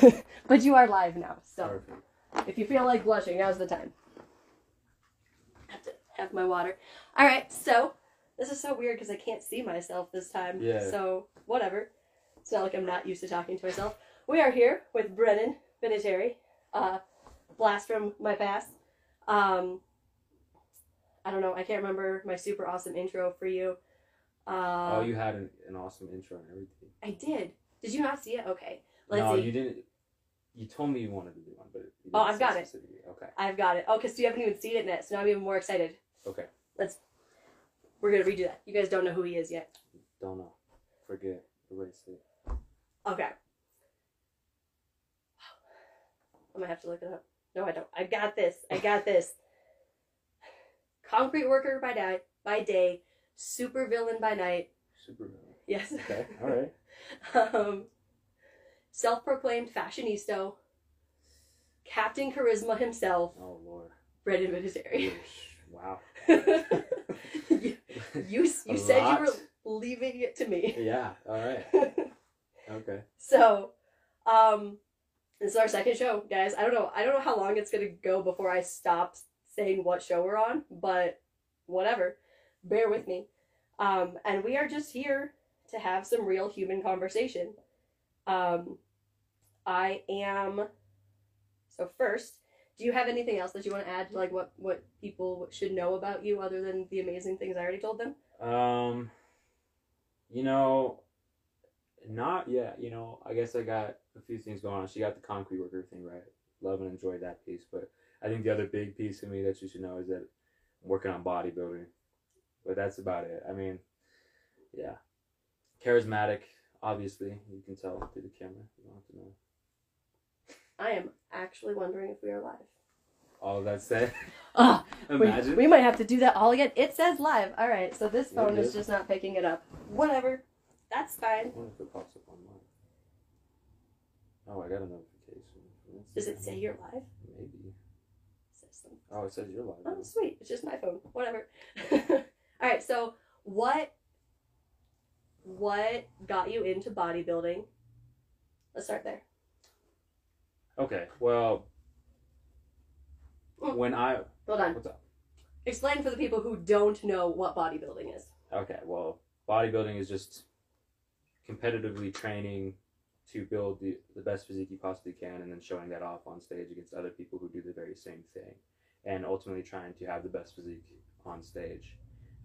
but you are live now, so Perfect. if you feel like blushing, now's the time. I Have to have my water. All right, so this is so weird because I can't see myself this time. Yeah. So whatever. It's not like I'm not used to talking to myself. We are here with Brennan Vinatieri, uh, blast from my past. Um, I don't know. I can't remember my super awesome intro for you. Uh, oh, you had an, an awesome intro and everything. I did. Did you not see it? Okay. Let's no, see. you didn't. You told me you wanted to do one, but Oh, I've got it. Okay. I've got it. Oh, because you haven't even seen it yet, so now I'm even more excited. Okay. Let's. We're gonna redo that. You guys don't know who he is yet. Don't know. Forget. Erase it. Okay. I'm gonna have to look it up. No, I don't. I got this. I got this. Concrete worker by night, by day, super villain by night. Super villain. Yes. Okay. All right. um, self-proclaimed fashionista, Captain Charisma himself, Oh Lord. Brennan Vinatieri. wow. you you, you said lot. you were leaving it to me. yeah. All right. Okay. So, um, this is our second show, guys. I don't know. I don't know how long it's gonna go before I stop saying what show we're on, but whatever. Bear with me. Um, and we are just here to have some real human conversation. Um, I am. So first, do you have anything else that you want to add to like what what people should know about you other than the amazing things I already told them? Um, you know, not yet. You know, I guess I got a few things going on. She got the concrete worker thing right. Love and enjoy that piece. But I think the other big piece of me that you should know is that I'm working on bodybuilding. But that's about it. I mean, yeah, charismatic. Obviously, you can tell through the camera. You don't have to know I am actually wondering if we are live. all that said. Ah, we, Imagine. we might have to do that all again. It says live. All right, so this Yeah, phone is is. just not picking it up. Whatever. That's fine. wonder if it pops up on mine. Oh, I got a notification. Does it say you're live? Maybe. It says something. Oh, it says you're live. Oh, sweet. It's just my phone. Whatever. all right, so what what got you into bodybuilding? Let's start there. Okay, well, Mm. when I Hold on. what's up? Explain for the people who don't know what bodybuilding is. Okay, well, bodybuilding is just competitively training to build the, the best physique you possibly can, and then showing that off on stage against other people who do the very same thing, and ultimately trying to have the best physique on stage.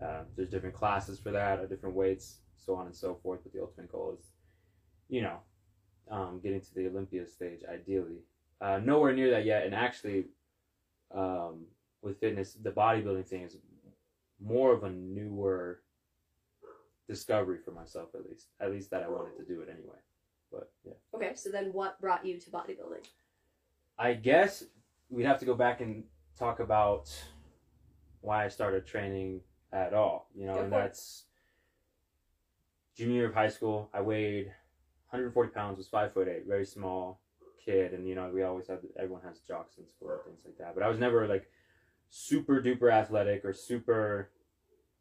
Uh, there's different classes for that, or different weights, so on and so forth. But the ultimate goal is, you know, um, getting to the Olympia stage, ideally. Uh, nowhere near that yet, and actually, um, with fitness, the bodybuilding thing is more of a newer discovery for myself, at least. At least that I wanted to do it anyway. But yeah, Okay, so then what brought you to bodybuilding? I guess we'd have to go back and talk about why I started training at all. You know, Go and that's junior year of high school. I weighed 140 pounds, was five foot eight, very small kid, and you know we always have everyone has jocks in school and things like that. But I was never like super duper athletic or super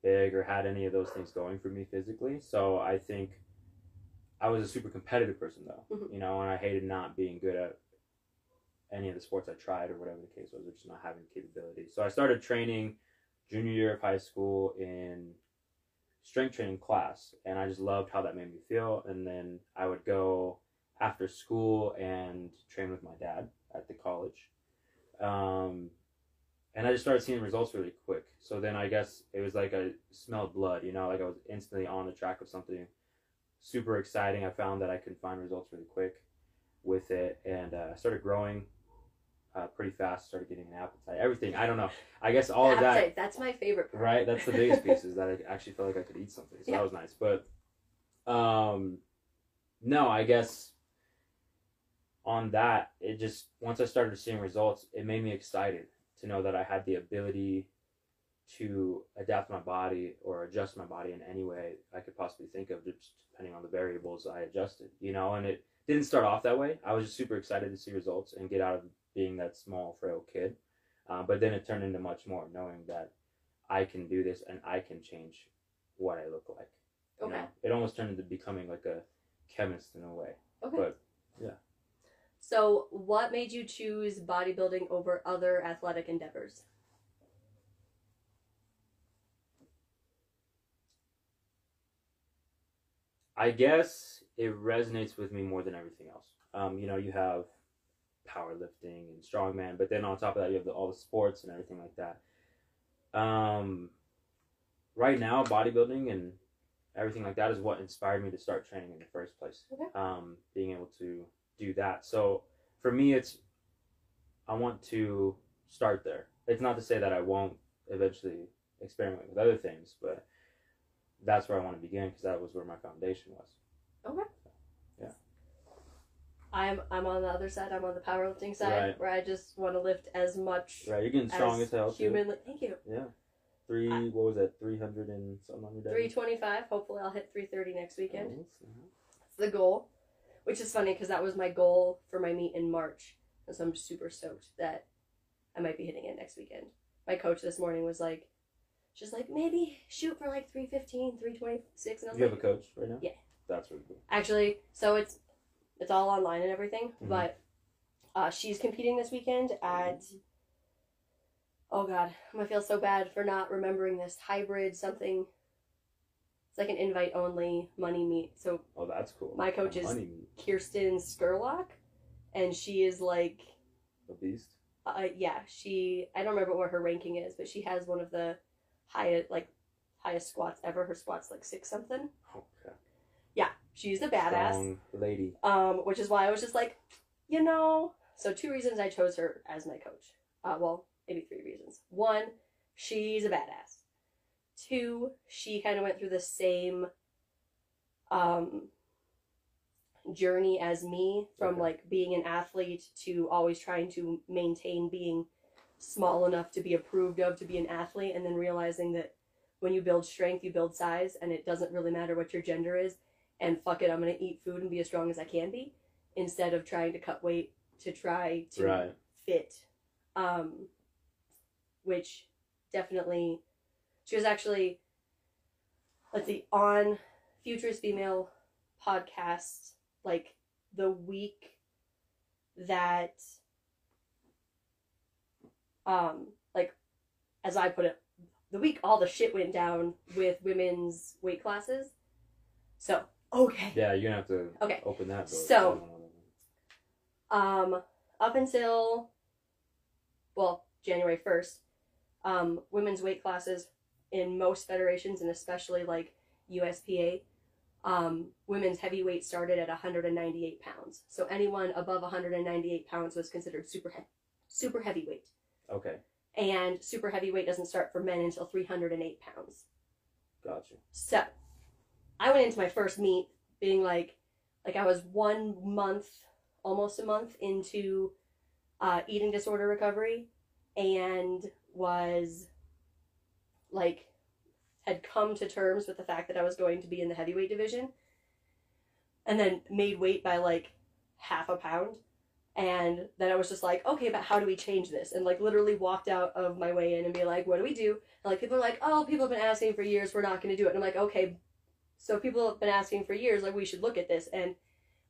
big or had any of those things going for me physically. So I think I was a super competitive person though, Mhm. you know, and I hated not being good at any of the sports I tried or whatever the case was, or just not having the capability. So I started training junior year of high school in strength training class, and I just loved how that made me feel. And then I would go after school and train with my dad at the college. Um, and I just started seeing results really quick. So then I guess it was like I smelled blood, you know, like I was instantly on the track of something super exciting. I found that I could find results really quick with it, and uh, I started growing uh, pretty fast. Started getting an appetite, everything. I don't know. I guess all of that. Appetite, That's my favorite part. Right, that's the biggest piece is that I actually felt like I could eat something, so Yeah. that was nice. But, um, no, I guess on that, it just once I started seeing results, it made me excited to know that I had the ability to adapt my body or adjust my body in any way I could possibly think of, just depending on the variables I adjusted. You know, and it didn't start off that way. I was just super excited to see results and get out of being that small, frail kid. Uh, but then it turned into much more, knowing that I can do this and I can change what I look like. you Okay. know? It almost turned into becoming like a chemist in a way. Okay. But yeah. So, what made you choose bodybuilding over other athletic endeavors? I guess it resonates with me more than everything else. Um, you know, you have powerlifting and strongman, but then on top of that, you have the, all the sports and everything like that. Um, right now, bodybuilding and everything like that is what inspired me to start training in the first place. Okay. Um, being able to do that. So for me, it's I want to start there. It's not to say that I won't eventually experiment with other things, but that's where I want to begin because that was where my foundation was. I'm I'm on the other side. I'm on the powerlifting side, Right. where I just want to lift as much Right, you're getting strong as, hell. too. humanly. Thank you. Yeah. Three. I- what was that? Three hundred and something on your day. Three twenty five. Hopefully, I'll hit three thirty next weekend. Oh. That's the goal, which is funny because that was my goal for my meet in March, and so I'm super stoked that I might be hitting it next weekend. My coach this morning was like, she's like, maybe shoot for like 315, 326, and I was You like, have a coach right now. Yeah. That's really cool. actually, so it's it's all online and everything, Mhm. but uh, she's competing this weekend at. Oh God, I'm gonna feel so bad for not remembering this hybrid something. It's like an invite only money meet. So Oh, that's cool. My coach is- Kirsten Skurlock, and she is like, a beast. uh, yeah, she. I don't remember what her ranking is, but she has one of the highest like highest squats ever. Her squats like six something. Okay. She's a badass. Strong lady. Um, which is why I was just like, you know. So two reasons I chose her as my coach. Uh, well, maybe three reasons. One, she's a badass. Two, she kind of went through the same um journey as me from Okay. like being an athlete to always trying to maintain being small enough to be approved of to be an athlete and then realizing that when you build strength you build size and it doesn't really matter what your gender is and fuck it i'm to eat food and be as strong as i can be instead of trying to cut weight to try to Right. fit um which definitely she was actually let's see on futures female podcast like the week that um like as i put it the week all the shit went down with women's weight classes so okay Yeah, you're gonna have to Okay. open that door. So- um, up until, well, January 1st, um, women's weight classes in most federations, and especially like USPA, um, women's heavyweight started at 198 pounds. So anyone above 198 pounds was considered super he- super heavyweight. okay, And super heavyweight doesn't start for men until 308 pounds. gotcha. So, I went into my first meet being like, like I was one month, almost a month into uh, eating disorder recovery, and was like, had come to terms with the fact that I was going to be in the heavyweight division, and then made weight by like half a pound. And then I was just like, okay, but how do we change this? And like literally walked out of my way in and be like, what do we do? And like people are like, oh, people have been asking for years, we're not to do it. And I'm like, okay, so people have been asking for years, like we should look at this. And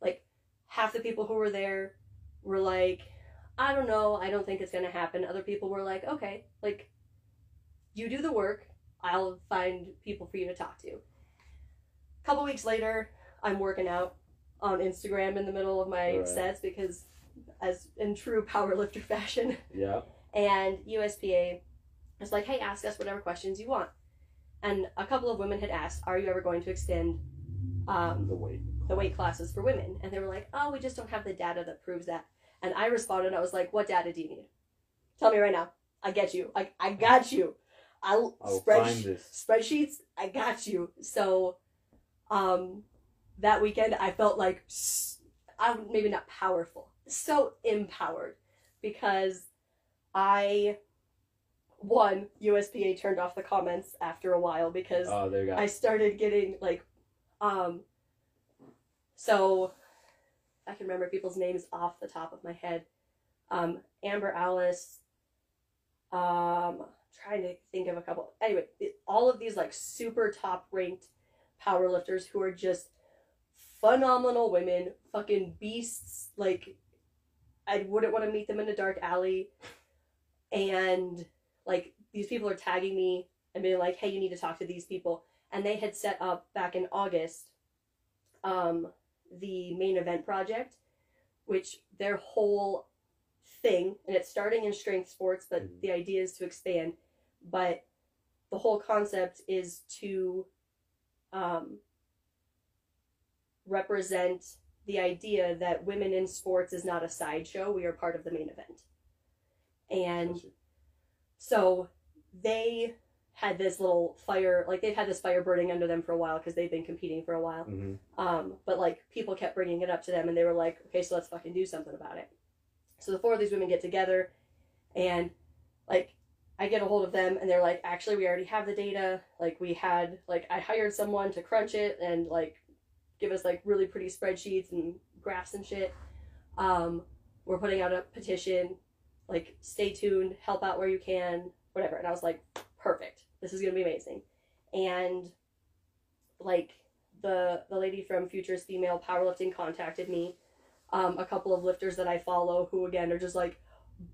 like half the people who were there were like, I don't know, I don't think it's going to happen. Other people were like, okay, like you do the work, I'll find people for you to talk to. A couple weeks later, I'm working out on Instagram in the middle of my Right. sets because, as in true powerlifter fashion, Yeah. and USPA was like, hey, ask us whatever questions you want. And a couple of women had asked, are you ever going to extend um, The weight. the weight classes for women? And they were like, oh, we just don't have the data that proves that. And I responded, I was like, what data do you need? Tell me right now. I get you. I, I got you. I'll I'll spread find this. spreadsheets. I got you. So, um, that weekend I felt like I'm maybe not powerful, so empowered because I one USPA turned off the comments after a while because Oh, there you go. I started getting like, um, so I can remember people's names off the top of my head. Um, Amber Alice. Um, trying to think of a couple. Anyway, it- all of these like super top ranked powerlifters who are just phenomenal women, fucking beasts, like I wouldn't want to meet them in a dark alley. And like these people are tagging me and being like, hey, you need to talk to these people. And they had set up back in August um, the main event project, which their whole thing, and it's starting in strength sports, but Mhm. the idea is to expand. But the whole concept is to um, represent the idea that women in sports is not a sideshow. We are part of the main event. And so they had this little fire, like they've had this fire burning under them for a while because they've been competing for a while. hmm Um, but like people kept bringing it up to them and they were like, okay, so let's fucking do something about it. So the four of these women get together and like I get a hold of them and they're like, actually, we already have the data. Like we had, like I hired someone to crunch it and like give us like really pretty spreadsheets and graphs and shit. Um, we're putting out a petition. Like stay tuned, help out where you can, whatever. And I was like, perfect. This is gonna be amazing. And like the the lady from Futures Female Powerlifting contacted me. Um, a couple of lifters that I follow who again are just like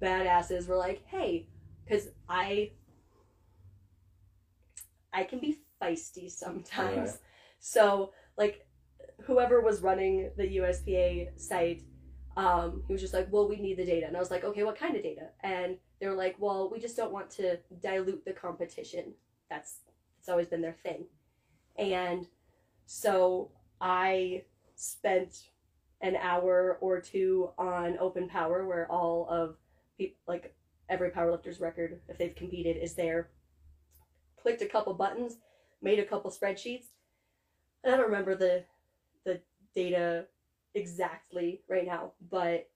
badasses were like, hey, because I I can be feisty sometimes. So like whoever was running the USPA site, um, he was just like, well, we need the data, and I was like, okay, what kind of data? And they were like, well, we just don't want to dilute the competition. That's it's always been their thing, and so I spent an hour or two on Open Power, where all of peop like every powerlifter's record, if they've competed, is there. Clicked a couple buttons, made a couple spreadsheets. And I don't remember the the data exactly right now, but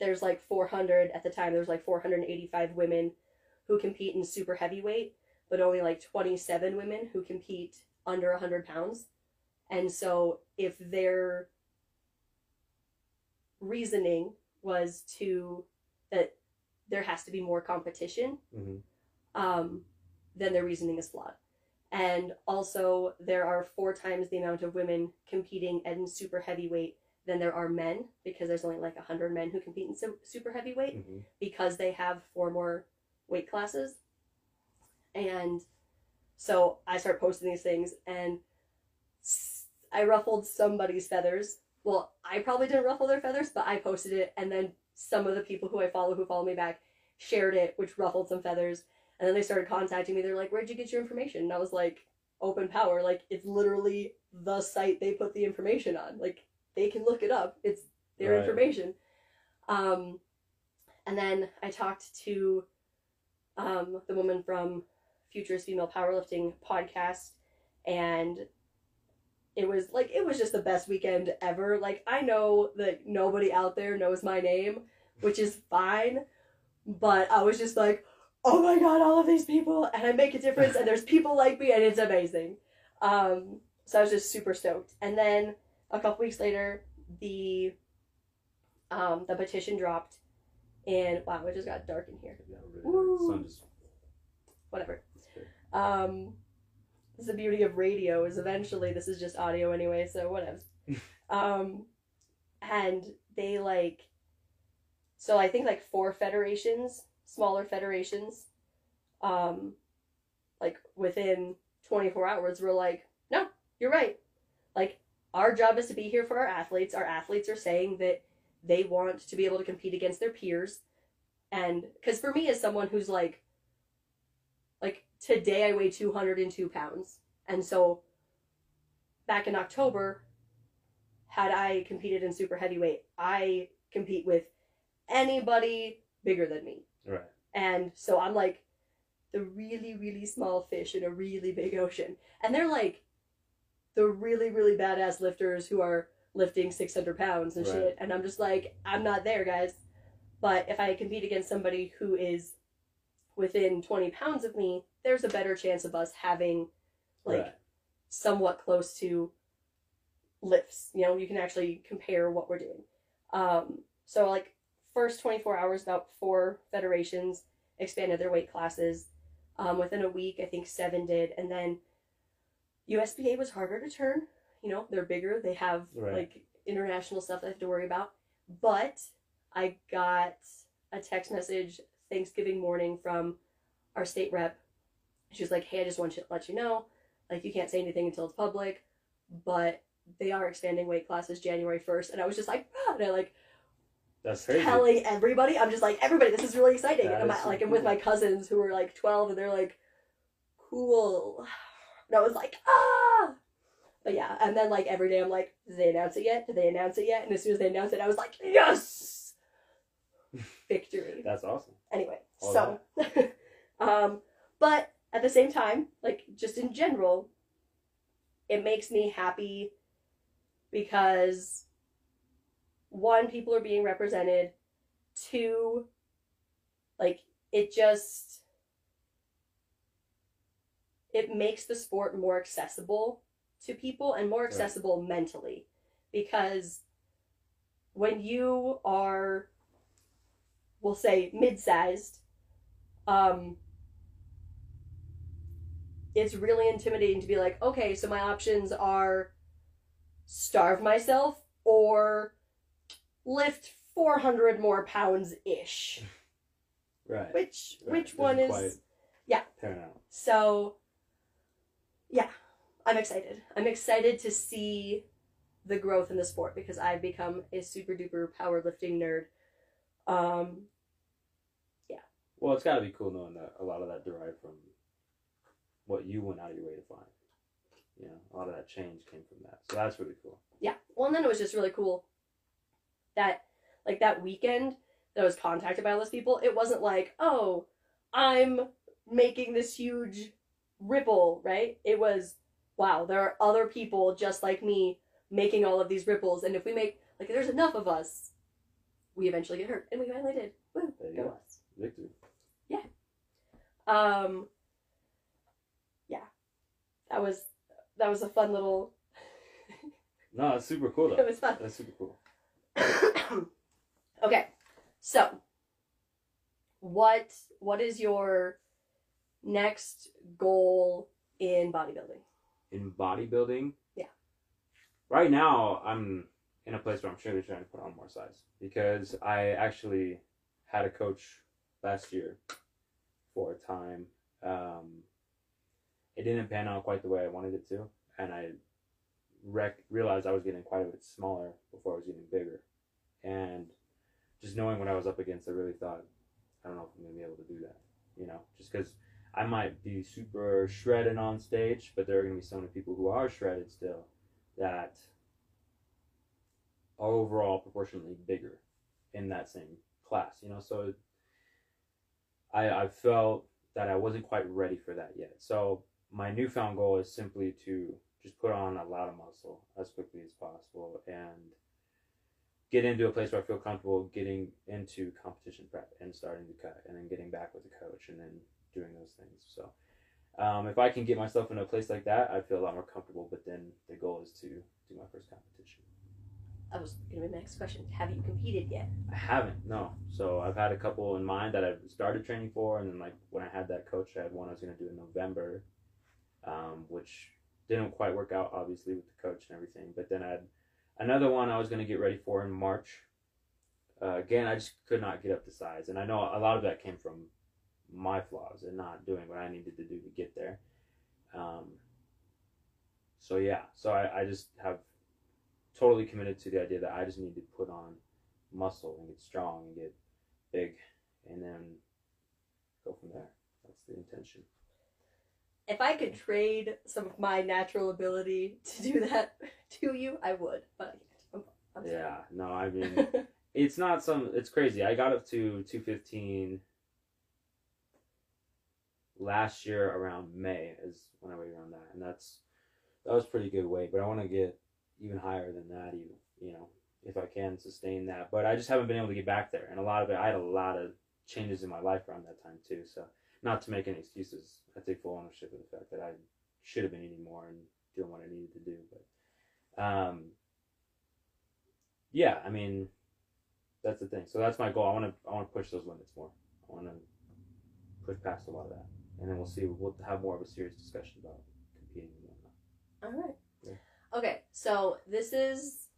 there's like 400 at the time. There's like 485 women who compete in super heavyweight, but only like 27 women who compete under 100 pounds. And so if their reasoning was to that there has to be more competition, hmm um, then their reasoning is flawed. And also, there are four times the amount of women competing in super heavyweight than there are men because there's only like 100 men who compete in super heavyweight hmm because they have four more weight classes. And so I start posting these things and I ruffled somebody's feathers. Well, I probably didn't ruffle their feathers, but I posted it and then some of the people who I follow who follow me back shared it, which ruffled some feathers. And then they started contacting me. They're like, Where'd you get your information? And I was like, Open Power. Like, it's literally the site they put the information on. Like, they can look it up. It's their Right. information. Um, and then I talked to um, the woman from Futurist Female Powerlifting podcast, and it was like it was just the best weekend ever. Like I know that nobody out there knows my name, which is fine, but I was just like, oh my god, all of these people, and I make a difference, and there's people like me, and it's amazing. Um, so I was just super stoked. And then a couple weeks later, the um, the petition dropped, and wow, it just got dark in here. Yeah, really. Just. Whatever. Um, this is the beauty of radio is eventually this is just audio anyway, so whatever. um, and they like, so I think like four federations, smaller federations, um, like within 24 hours were like, no, you're right. Like our job is to be here for our athletes. Our athletes are saying that they want to be able to compete against their peers. And because for me, as someone who's like, like today I weigh 202 pounds. And so back in October, had I competed in super heavyweight, I compete with anybody bigger than me. Right. And so I'm like the really, really small fish in a really big ocean. And they're like the really, really badass lifters who are lifting 600 pounds and Right. shit. And I'm just like, I'm not there, guys. But if I compete against somebody who is within 20 pounds of me, there's a better chance of us having like right. somewhat close to lifts. You know, you can actually compare what we're doing. Um, so like first 24 hours, about four federations expanded their weight classes. Um, within a week, I think seven did, and then USPA was harder to turn. You know, they're bigger. They have Right. like international stuff they have to worry about. But I got a text message Thanksgiving morning from our state rep. She was like, "Hey, I just want to let you know, like you can't say anything until it's public, but they are expanding weight classes January 1st." And I was just like, ah, and I like That's crazy. telling everybody. I'm just like, everybody, this is really exciting. That and I'm so like, I'm with my cousins who are like 12, and they're like, cool. And I was like, ah. But yeah, and then like every day, I'm like, did they announce it yet? Did they announce it yet? And as soon as they announced it, I was like, yes, victory. That's awesome. Anyway, All so, um, but at the same time, like just in general, it makes me happy because one, people are being represented. Two, like it just it makes the sport more accessible to people and more Right. accessible mentally because when you are we'll say mid-sized um it's really intimidating to be like okay so my options are starve myself or lift 400 more pounds ish Right. which Right. which one Doesn't is yeah. so yeah i'm excited i'm excited to see the growth in the sport because i've become a super duper powerlifting nerd um yeah. Well, it's got to be cool knowing that a lot of that derived from what you went out of your way to find. You know, a lot of that change came from that. So that's really cool. yeah well and then it was just really cool that like that weekend that I was contacted by all those people it wasn't like oh i'm making this huge ripple right it was wow there are other people just like me making all of these ripples and if we make like there's enough of us we eventually get hurt and we finally did Woo, go go. us Victory. Yeah. Um yeah that was that was a fun little No, it's super cool Though. it was fun That's super cool. okay, so what what is your next goal in bodybuilding? In bodybuilding, Yeah. Right now, I'm in a place where I'm surely trying to put on more size because I actually had a coach last year for a time. Um, it didn't pan out quite the way I wanted it to, and I rec- realized I was getting quite a bit smaller before I was getting bigger. And just knowing what I was up against, I really thought, I don't know if I'm going to be able to do that. You know, just because I might be super shredded on stage, but there are going to be so many people who are shredded still that are overall proportionately bigger in that same class, you know. So I I felt that I wasn't quite ready for that yet. So my newfound goal is simply to just put on a lot of muscle as quickly as possible and get into a place where I feel comfortable getting into competition prep and starting to cut and then getting back with the coach and then doing those things. So um, if I can get myself in a place like that, I feel a lot more comfortable. But then the goal is to do my first competition. That was gonna be my next question. Have you competed yet? I haven't, no. So I've had a couple in mind that I've started training for, and then like when I had that coach, I had one I was gonna do in November, um, which didn't quite work out, obviously with the coach and everything. But then I had another one I was gonna get ready for in March. Uh, again, I just could not get up to size, and I know a lot of that came from my flaws and not doing what I needed to do to get there. Um, so yeah, so I, I just have totally committed to the idea that I just need to put on muscle and get strong and get big and then go from there. That's the intention. If I could trade some of my natural ability to do that to you, I would, but I can't. I'm, I'm sorry. Yeah, no, I mean it's not some it's crazy. I got up to 215 last year around May is when I weighed around that and that's that was pretty good weight, but I want to get even higher than that even, you know, if I can sustain that. But I just haven't been able to get back there. And a lot of it I had a lot of changes in my life around that time too. So not to make any excuses. I take full ownership of the fact that I should have been eating more and doing what I needed to do. But um yeah, I mean that's the thing. So that's my goal. I want to I want to push those limits more. I want to push past a lot of that, and then we'll see. We'll have more of a serious discussion about competing and whatnot. All right. Yeah. Okay, so this is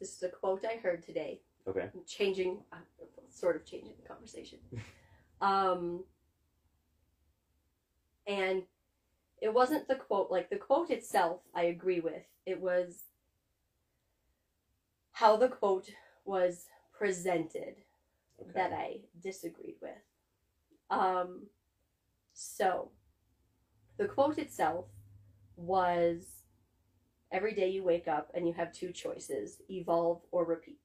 this is a quote I heard today. Okay. Changing, uh, sort of changing the conversation. um, and it wasn't the quote, like the quote itself, I agree with. It was how the quote was presented Okay. that I disagreed with. Um, so, the quote itself was Every day you wake up and you have two choices evolve or repeat.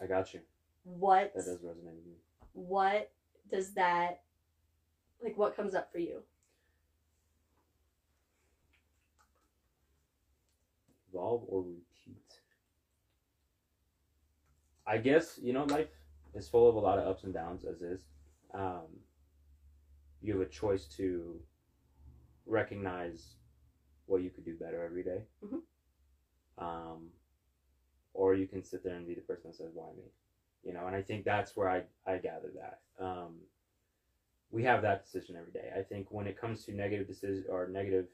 I got you. What, That does resonate with me. What does that, like, what comes up for you? Evolve or repeat. I guess you know life is full of a lot of ups and downs as is. Um, you have a choice to recognize what you could do better every day. Mhm. Um, or you can sit there and be the person that says, "Why me?" You know, and I think that's where I I gather that. Um, we have that decision every day. I think when it comes to negative decisions or negative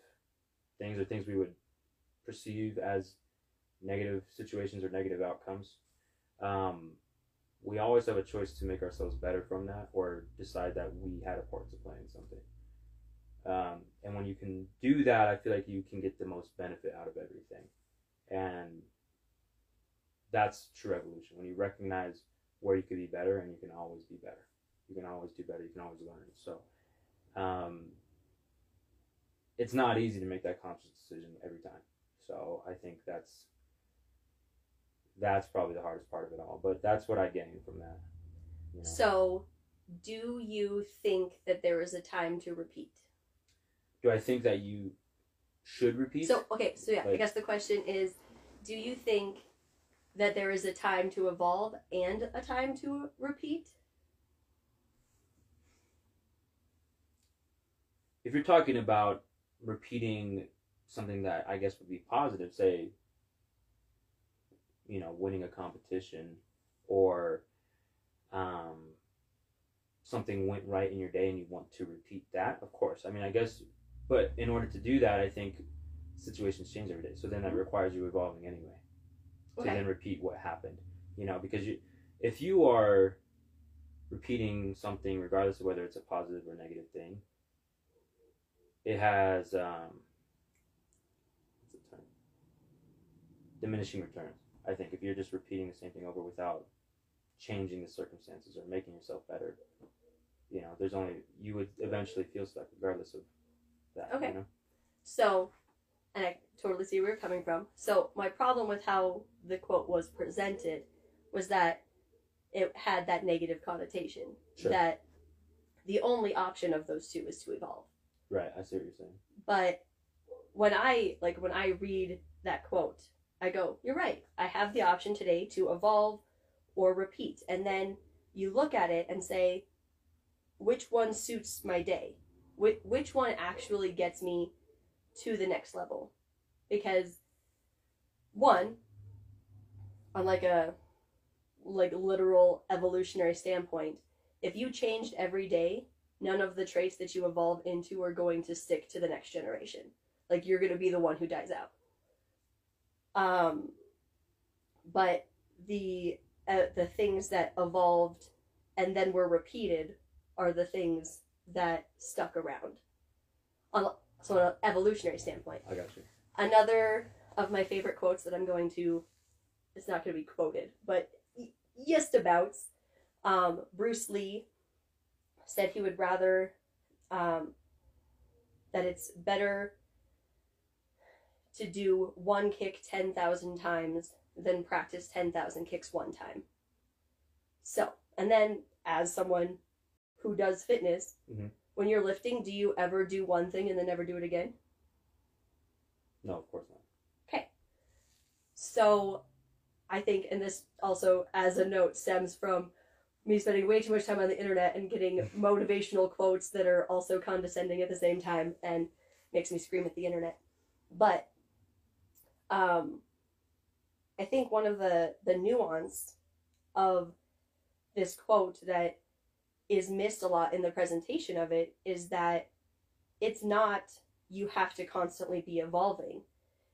things or things we would perceive as negative situations or negative outcomes, um, we always have a choice to make ourselves better from that or decide that we had a part to play in something. Um, and when you can do that, I feel like you can get the most benefit out of everything. And that's true evolution. When you recognize where you could be better and you can always be better. You can always do better. You can always learn. So, um, it's not easy to make that conscious decision every time. So I think that's that's probably the hardest part of it all. But that's what I gain from that. you know. So, do you think that there is a time to repeat? Do I think that you should repeat? So, okay, so yeah, I guess the question is do you think that there is a time to evolve and a time to repeat? if you're talking about repeating something that I guess would be positive, say, you know, winning a competition or um, something went right in your day and you want to repeat that, of course. I mean, I guess, but in order to do that, I think situations change every day. So then that requires you evolving anyway to Okay. then repeat what happened, you know, because you, if you are repeating something, regardless of whether it's a positive or negative thing, it has um, what's the term? Diminishing returns. I think if you're just repeating the same thing over without changing the circumstances or making yourself better, you know, there's only you would eventually feel stuck regardless of that. Okay. You know? So, and I totally see where you're coming from. So, my problem with how the quote was presented was that it had that negative connotation. Sure. That the only option of those two is to evolve. Right. I see what you're saying. But when I like when I read that quote, I go, "You're right. I have the option today to evolve or repeat." And then you look at it and say, "Which one suits my day? Which which one actually gets me to the next level?" Because one, on like a like literal evolutionary standpoint, if you changed every day none of the traits that you evolve into are going to stick to the next generation. Like you're going to be the one who dies out. Um, but the uh, the things that evolved and then were repeated are the things that stuck around. So on an evolutionary standpoint. I got you. Another of my favorite quotes that I'm going to, it's not going to be quoted, but just about. Um, Bruce Lee said he would rather um, that it's better to do one kick 10,000 times than practice 10,000 kicks one time. So, and then as someone who does fitness, Mhm. When you're lifting, do you ever do one thing and then never do it again? No, of course not. Okay. So I think, and this also, as a note, stems from me spending way too much time on the internet and getting motivational quotes that are also condescending at the same time and makes me scream at the internet. But um, I think one of the, the nuance of this quote that is missed a lot in the presentation of it is that it's not you have to constantly be evolving.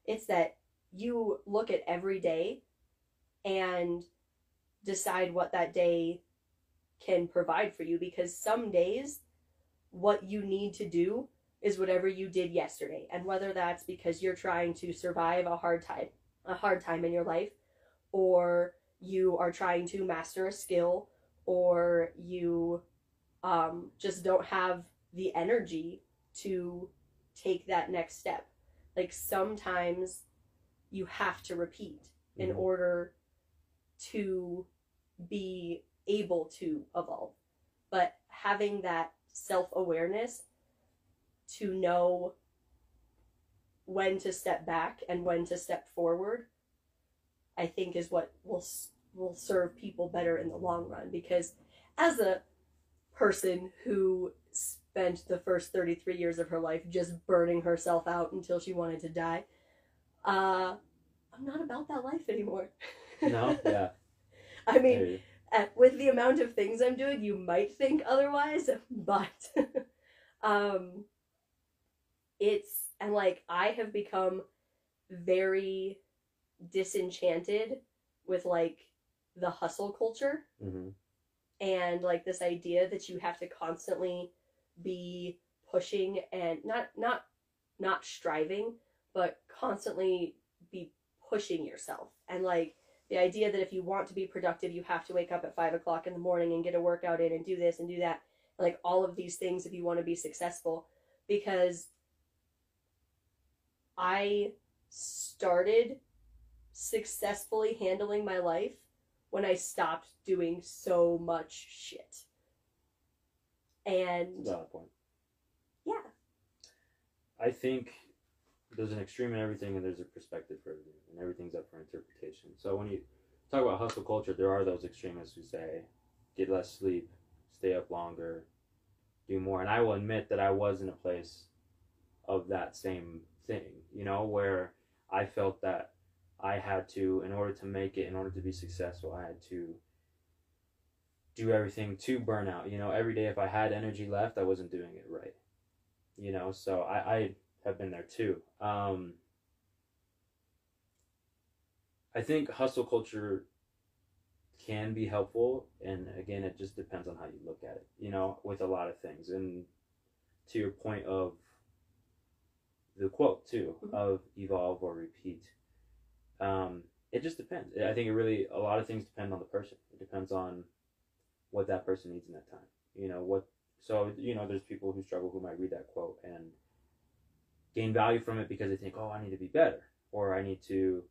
It's that you look at every day and decide what that day can provide for you because some days what you need to do is whatever you did yesterday and whether that's because you're trying to survive a hard time a hard time in your life or you are trying to master a skill or you um, just don't have the energy to take that next step like sometimes you have to repeat in Mhm. order to be able to evolve but having that self-awareness to know when to step back and when to step forward i think is what will will serve people better in the long run. Because as a person who spent the first 33 years of her life just burning herself out until she wanted to die uh i'm not about that life anymore. No, yeah. i mean at, with the amount of things I'm doing, you might think otherwise, but um, it's and like I have become very disenchanted with like the hustle culture mhm. and like this idea that you have to constantly be pushing and not not not striving but constantly be pushing yourself. And like the idea that if you want to be productive you have to wake up at five o'clock in the morning and get a workout in and do this and do that. Like all of these things if you want to be successful. Because i started successfully handling my life when i stopped doing so much shit and Valid point. yeah I think there's an extreme in everything, and there's a perspective for everything, and everything's up for interpretation. So when you talk about hustle culture, there are those extremists who say, get less sleep, stay up longer, do more. And I will admit that I was in a place of that same thing, you know, where I felt that I had to, in order to make it, in order to be successful, I had to do everything to burn out. You know, every day if I had energy left, I wasn't doing it right. You know, so I, I have been there too. Um, I think hustle culture can be helpful, and again, it just depends on how you look at it. You know, with a lot of things, and to your point of the quote too Mhm. of evolve or repeat. Um, it just depends. I think it really a lot of things depend on the person. It depends on what that person needs in that time. You know what. So you know, there's people who struggle who might read that quote and gain value from it because they think, oh, I need to be better or I need to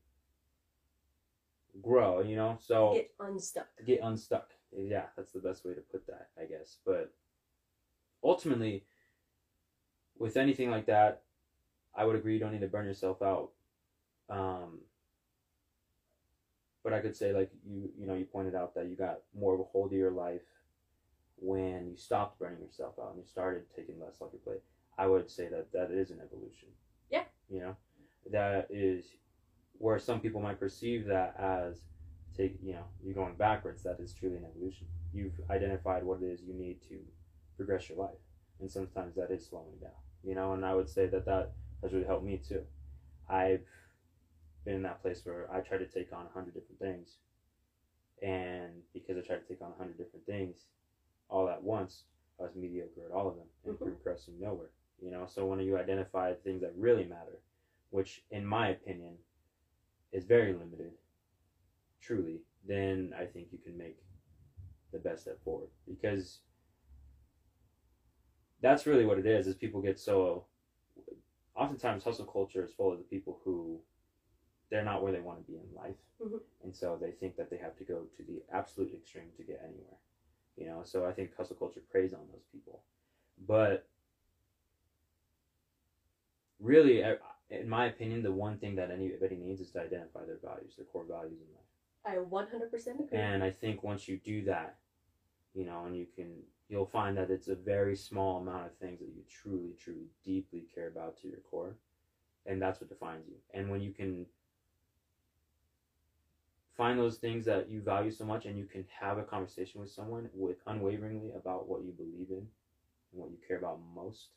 grow. You know, so get unstuck get unstuck. Yeah, that's the best way to put that, I guess. But ultimately, with anything like that, I would agree you don't need to burn yourself out. Um, but I could say, like you, you know, you pointed out that you got more of a hold of your life when you stopped burning yourself out and you started taking less off your plate. I would say that that is an evolution. Yeah. You know, that is where some people might perceive that as take you know you're going backwards that is truly an evolution you've identified what it is you need to progress your life and sometimes that is slowing down you know and i would say that that has really helped me too i've been in that place where i try to take on a hundred different things and because i try to take on a hundred different things all at once i was mediocre at all of them and Mhm. progressing nowhere you know so when you identify things that really matter which in my opinion is very limited truly, then I think you can make the best step forward because that's really what it is. Is people get so oftentimes hustle culture is full of the people who they're not where they want to be in life, Mhm. and so they think that they have to go to the absolute extreme to get anywhere. You know, so I think hustle culture preys on those people, but really, in my opinion, the one thing that anybody needs is to identify their values, their core values in life. I 100% agree. And I think once you do that, you know, and you can, you'll find that it's a very small amount of things that you truly, truly, deeply care about to your core. And that's what defines you. And when you can find those things that you value so much and you can have a conversation with someone with unwaveringly about what you believe in and what you care about most,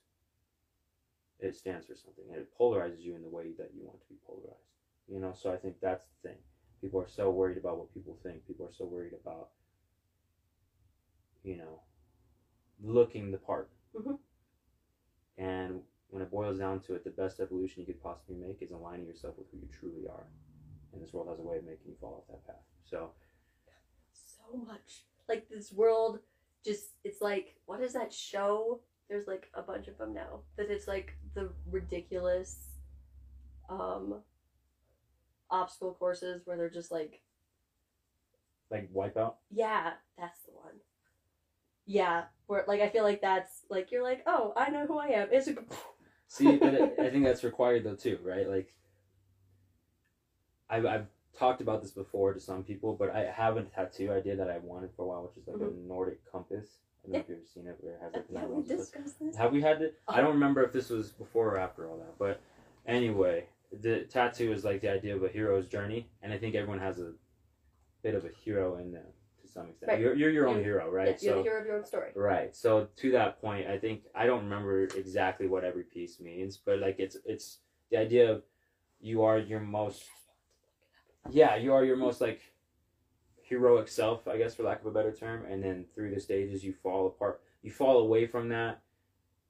it stands for something. And it polarizes you in the way that you want to be polarized. You know, so I think that's the thing. People are so worried about what people think. People are so worried about, you know, looking the part. Mhm. And when it boils down to it, the best evolution you could possibly make is aligning yourself with who you truly are. And this world has a way of making you fall off that path. So so much. Like this world just it's like what is that show? There's like a bunch of them now. That it's like the ridiculous um obstacle courses where they're just like like wipeout. yeah, that's the one. Yeah, where like I feel like that's like you're like, "Oh, I know who I am." It's a See, but I think that's required though too, right? Like, I've, I've talked about this before to some people, but I have a tattoo idea that I wanted for a while, which is like a mm-hmm. Nordic compass. I don't know if you've ever seen it, where it has like yeah, we lines of it. discussed this. Have we had it? I don't oh. remember if this was before or after all that, but anyway, the tattoo is like the idea of a hero's journey, and I think everyone has a bit of a hero in them to some extent. Right. You're, you're your own You- hero, Yeah, right? you're the hero of your own story. Right. So to that point, I think I don't remember exactly what every piece means, but like it's it's the idea of you are your most yeah, you are your most like heroic self, I guess for lack of a better term, and then through the stages you fall apart. You fall away from that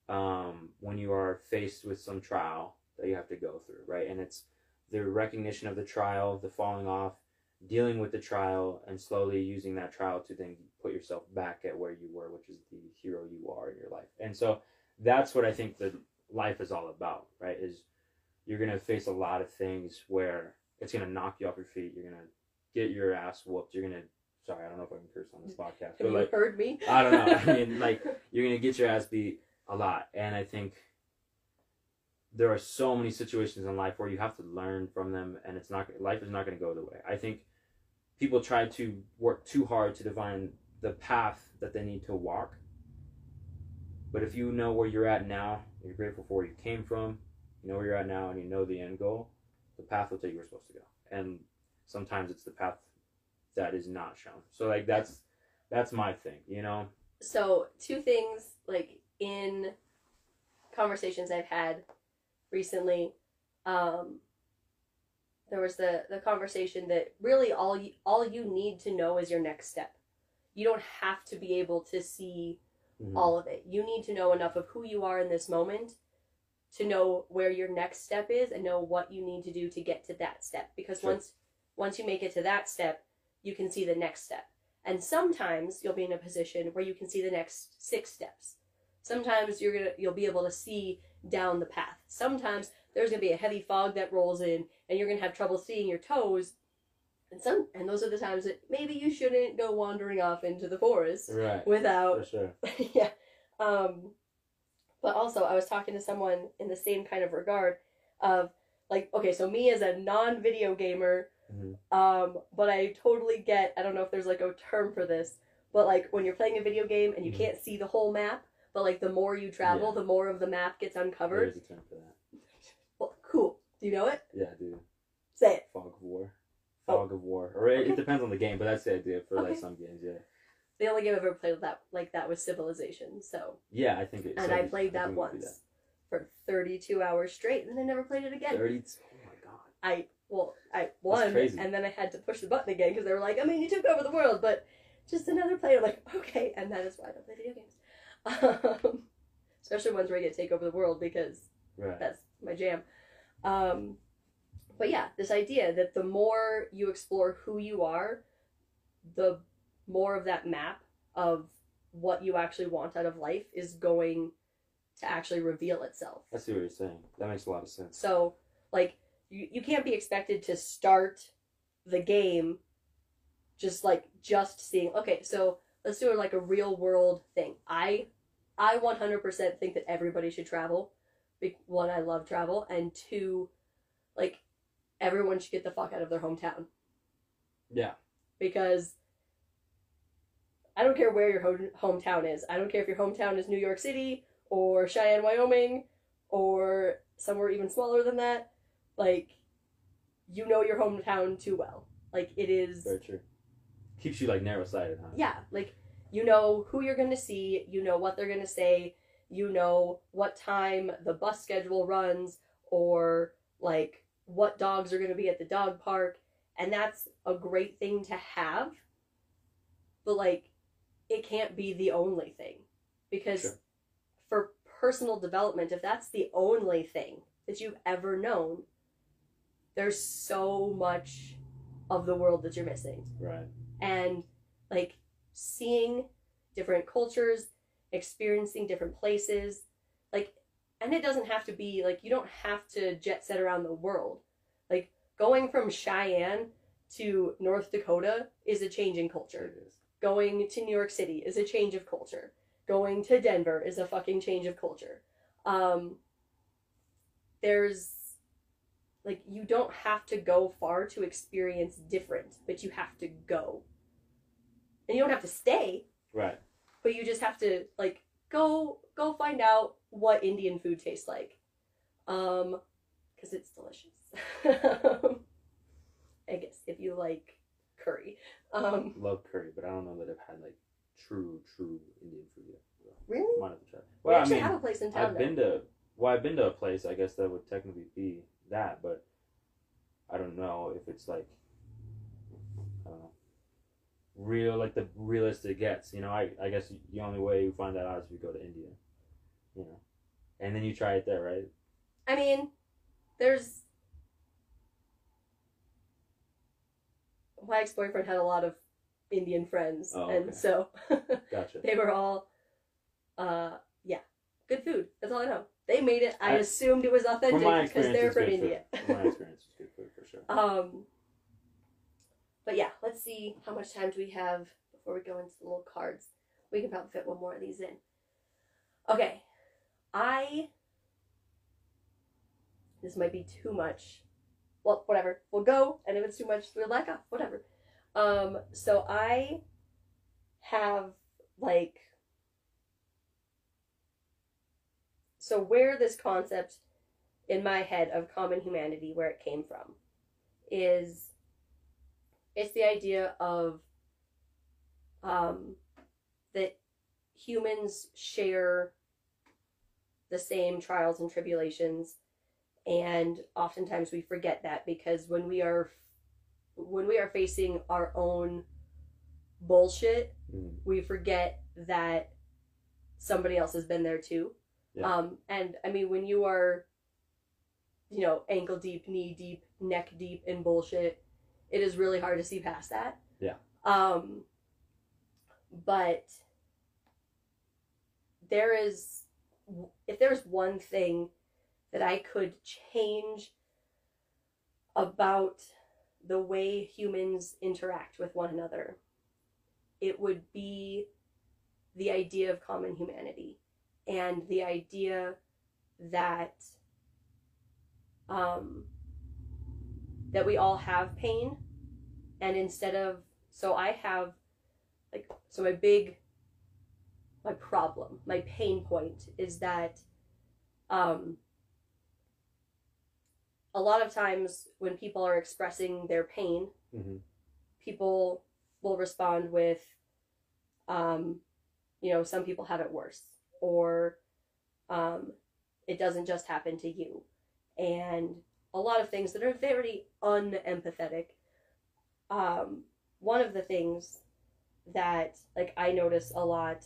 um, when you are faced with some trial that you have to go through, right? And it's the recognition of the trial, the falling off, dealing with the trial, and slowly using that trial to then put yourself back at where you were, which is the hero you are in your life. And so that's what I think that life is all about, right? Is you're gonna face a lot of things where it's gonna knock you off your feet. You're gonna get your ass whooped. You're gonna sorry, I don't know if I can curse on this podcast, Have but you like heard me? I don't know. I mean, like you're gonna get your ass beat a lot, and I think there are so many situations in life where you have to learn from them, and it's not life is not gonna go the way. I think people try to work too hard to define the path that they need to walk. But if you know where you're at now, you're grateful for where you came from, you know where you're at now, and you know the end goal, the path will take you where you're supposed to go. And sometimes it's the path that is not shown. So like that's that's my thing, you know. so two things like in conversations I've had recently, um, there was the the conversation that really all you all you need to know is your next step. You don't have to be able to see Mhm. all of it. You need to know enough of who you are in this moment to know where your next step is and know what you need to do to get to that step because Sure. once once you make it to that step, you can see the next step. And sometimes you'll be in a position where you can see the next six steps. Sometimes you're to you'll be able to see down the path. Sometimes there's to be a heavy fog that rolls in and you're to have trouble seeing your toes. And some and those are the times that maybe you shouldn't go wandering off into the forest Right. without For sure. yeah. Um, but also, I was talking to someone in the same kind of regard of like, okay, so me as a non video gamer, Mhm. um, but I totally get, I don't know if there's like a term for this, but like when you're playing a video game and you Mhm. can't see the whole map, but like the more you travel, Yeah. the more of the map gets uncovered. is a term for that. Well, cool. Do you know it? Yeah, dude. Say it. Fog of war. Oh. Fog of war. Or it, Okay. it depends on the game, but that's the idea for Okay. like some games. Yeah. The only game I've ever played with that like that was Civilization. So, Yeah, I think it. and so I played that think we do once for 32 hours straight, and then I never played it again. Thirty. Oh my god. I well, I won, and then I had to push the button again because they were like, I mean, you took over the world, but just another player. Like, okay, and that is why I don't play video games, um, especially ones where I get to take over the world because Right. that's my jam. Um, but yeah, this idea that the more you explore who you are, the more of that map of what you actually want out of life is going to actually reveal itself. I see what you're saying. That makes a lot of sense. So, like, you, you can't be expected to start the game just like just seeing. Okay, so let's do like a real world thing. I I 100% think that everybody should travel. One, I love travel, and two, like, everyone should get the fuck out of their hometown Yeah. because I don't care where your home- hometown is. I don't care if your hometown is New York City or Cheyenne, Wyoming, or somewhere even smaller than that. Like, you know your hometown too well. Like, it is. Very true. Keeps you like narrow sighted, huh? Yeah, like, you know who you're going to see, you know what they're going to say, you know what time the bus schedule runs, or, like, what dogs are going to be at the dog park and that's a great thing to have but like it can't be the only thing because Sure. for personal development if that's the only thing that you've ever known there's so much of the world that you're missing Right. and like seeing different cultures experiencing different places like and it doesn't have to be like you don't have to jet set around the world like going from cheyenne to north dakota is a change in culture It is. Going to new york city is a change of culture. Going to denver is a fucking change of culture. Um there's like you don't have to go far to experience different but you have to go. And you don't have to stay. Right. but you just have to like go go find out what indian food tastes like. Um because it's delicious. I guess if you like curry um Love curry, but I don't know that I've had like true, true Indian food yet. So, really Might have to try. we Well, I mean, have a place in town I've now. been to well, I've been to a place. I guess that would technically be that, but I don't know if it's like I don't know real like the realest it gets. You know, I I guess the only way you find that out is if you go to India. You know, and then you try it there, right? I mean, there's. My ex boyfriend had a lot of Indian friends, Oh, and okay. so Gotcha. they were all, uh, yeah, good food. That's all I know. They made it. I, I- assumed it was authentic because they're from India. My experience, it's good food for sure. um, but yeah, let's see how much time do we have before we go into the little cards. We can probably fit one more of these in. Okay, I. This might be too much. Well, whatever. We'll go, and if it's too much, we'll back off. Whatever. Um. So I have like. So where this concept in my head of common humanity, where it came from, is it's the idea of um, that humans share the same trials and tribulations and oftentimes we forget that because when we are when we are facing our own bullshit Mm. we forget that somebody else has been there too Yeah. um and i mean when you are you know ankle deep knee deep neck deep in bullshit it is really hard to see past that Yeah. um but there is if there's one thing that i could change about the way humans interact with one another. It would be the idea of common humanity and the idea that um, that we all have pain. And instead of so i have like so my big my problem my pain point is that um, a lot of times when people are expressing their pain hmm people will respond with um, you know some people have it worse or um, it doesn't just happen to you and a lot of things that are very unempathetic um, one of the things that like i notice a lot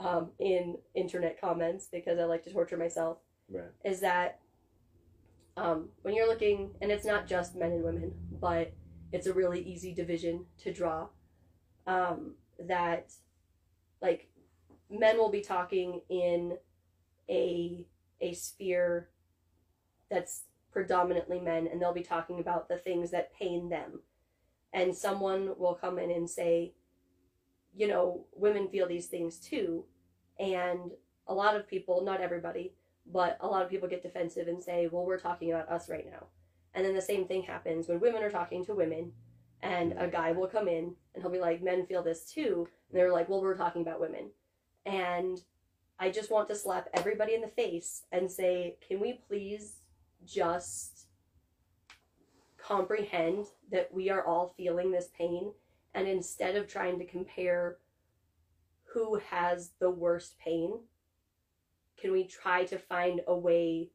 um, in internet comments because i like to torture myself Right. is that um, when you're looking, and it's not just men and women, but it's a really easy division to draw. Um, that, like, men will be talking in a a sphere that's predominantly men, and they'll be talking about the things that pain them, and someone will come in and say, you know, women feel these things too, and a lot of people, not everybody, but a lot of people get defensive and say, well, we're talking about us right now. And then the same thing happens when women are talking to women, and a guy will come in and he'll be like, men feel this too. And they're like, well, we're talking about women. And I just want to slap everybody in the face and say, can we please just comprehend that we are all feeling this pain? And instead of trying to compare who has the worst pain, can we try to find a way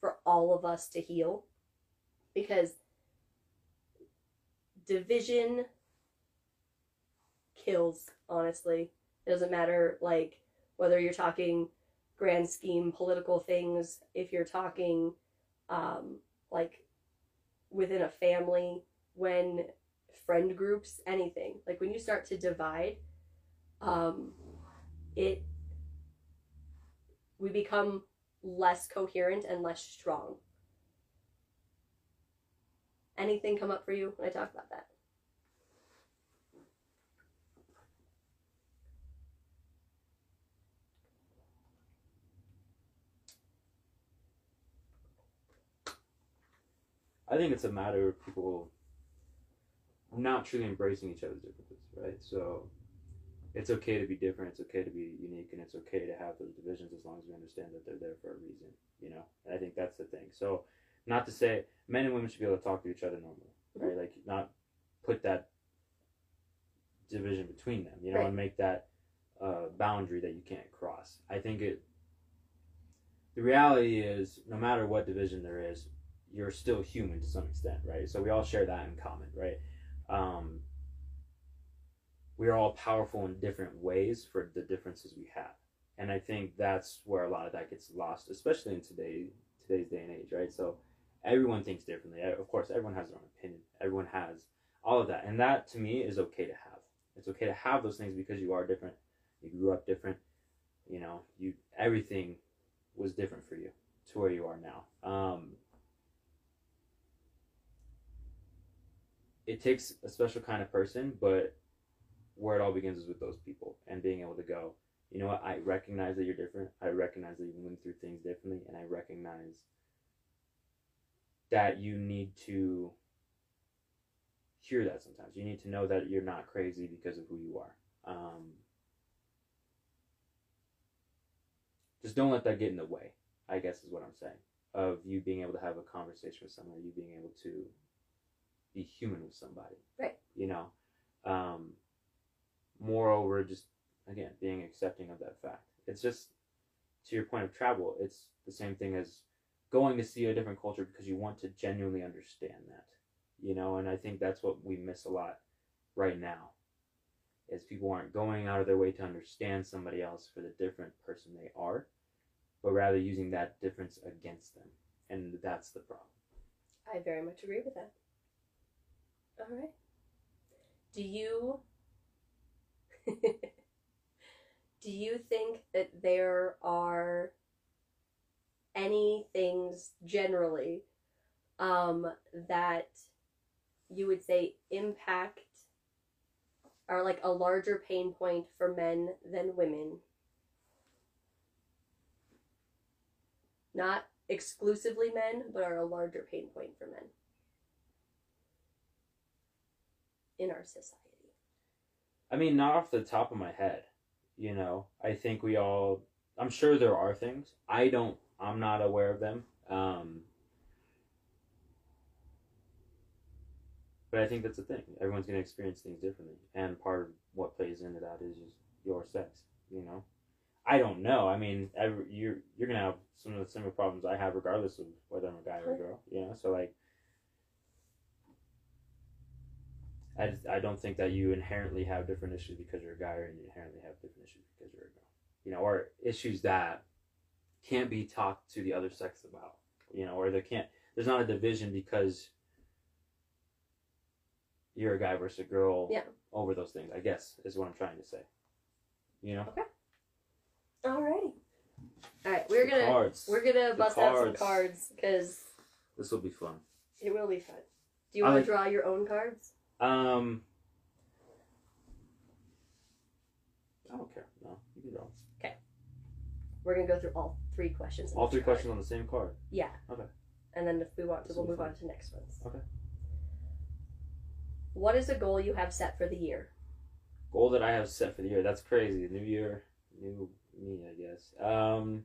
for all of us to heal? because division kills honestly it doesn't matter like whether you're talking grand scheme political things if you're talking um, like within a family when friend groups anything like when you start to divide um, it we become less coherent and less strong anything come up for you when i talk about that I think it's a matter of people not truly embracing each other's differences, right? So it's okay to be different, it's okay to be unique, and it's okay to have those divisions as long as we understand that they're there for a reason, you know? And I think that's the thing. So, not to say men and women should be able to talk to each other normally, right? Like, not put that division between them, you know, Right. and make that uh, boundary that you can't cross. I think it, the reality is, no matter what division there is, you're still human to some extent, right? So we all share that in common, right? Are all powerful in different ways for the differences we have, and I think that's where a lot of that gets lost, especially in today today's day and age, right? So everyone thinks differently. Of course, everyone has their own opinion. Everyone has all of that, and that to me is okay to have. It's okay to have those things because you are different. You grew up different. You know, you everything was different for you to where you are now. Um, it takes a special kind of person, but where it all begins is with those people and being able to go, you know what, I recognize that you're different. I recognize that you went through things differently, and I recognize that you need to hear that sometimes. You need to know that you're not crazy because of who you are. Um, just don't let that get in the way, I guess is what I'm saying, of you being able to have a conversation with someone, you being able to be human with somebody. Right. You know? Um, moreover, just, again, being accepting of that fact. It's just, to your point of travel, it's the same thing as going to see a different culture because you want to genuinely understand that. You know, and I think that's what we miss a lot right now. Is people aren't going out of their way to understand somebody else for the different person they are, but rather using that difference against them. And that's the problem. I very much agree with that. All right. Do you do you think that there are any things generally um, that you would say impact are like a larger pain point for men than women? Not exclusively men, but are a larger pain point for men in our society. I mean, not off the top of my head, you know. I think we all. I'm sure there are things. I don't. I'm not aware of them. Um, but I think that's the thing. Everyone's gonna experience things differently, and part of what plays into that is just your sex. You know. I don't know. I mean, every, you're you're gonna have some of the similar problems I have, regardless of whether I'm a guy or a girl. You know. So like. I, just, I don't think that you inherently have different issues because you're a guy, or you inherently have different issues because you're a girl. You know, or issues that can't be talked to the other sex about. You know, or there can't. There's not a division because you're a guy versus a girl. Yeah. Over those things, I guess is what I'm trying to say. You know. Okay. Alrighty. Alright, we're gonna cards. we're gonna The bust out some cards. because This will be fun. it will be fun. Do you want like- to draw your own cards? Um. I don't care. No, you can draw. We're gonna go through all three questions. All each three card. questions on the same card. Yeah. Okay. And then if we want to, This we'll will be move on to next ones. Okay. What is a goal you have set for the year? goal that I have set for the year. That's crazy. New year, new me, I guess. Um,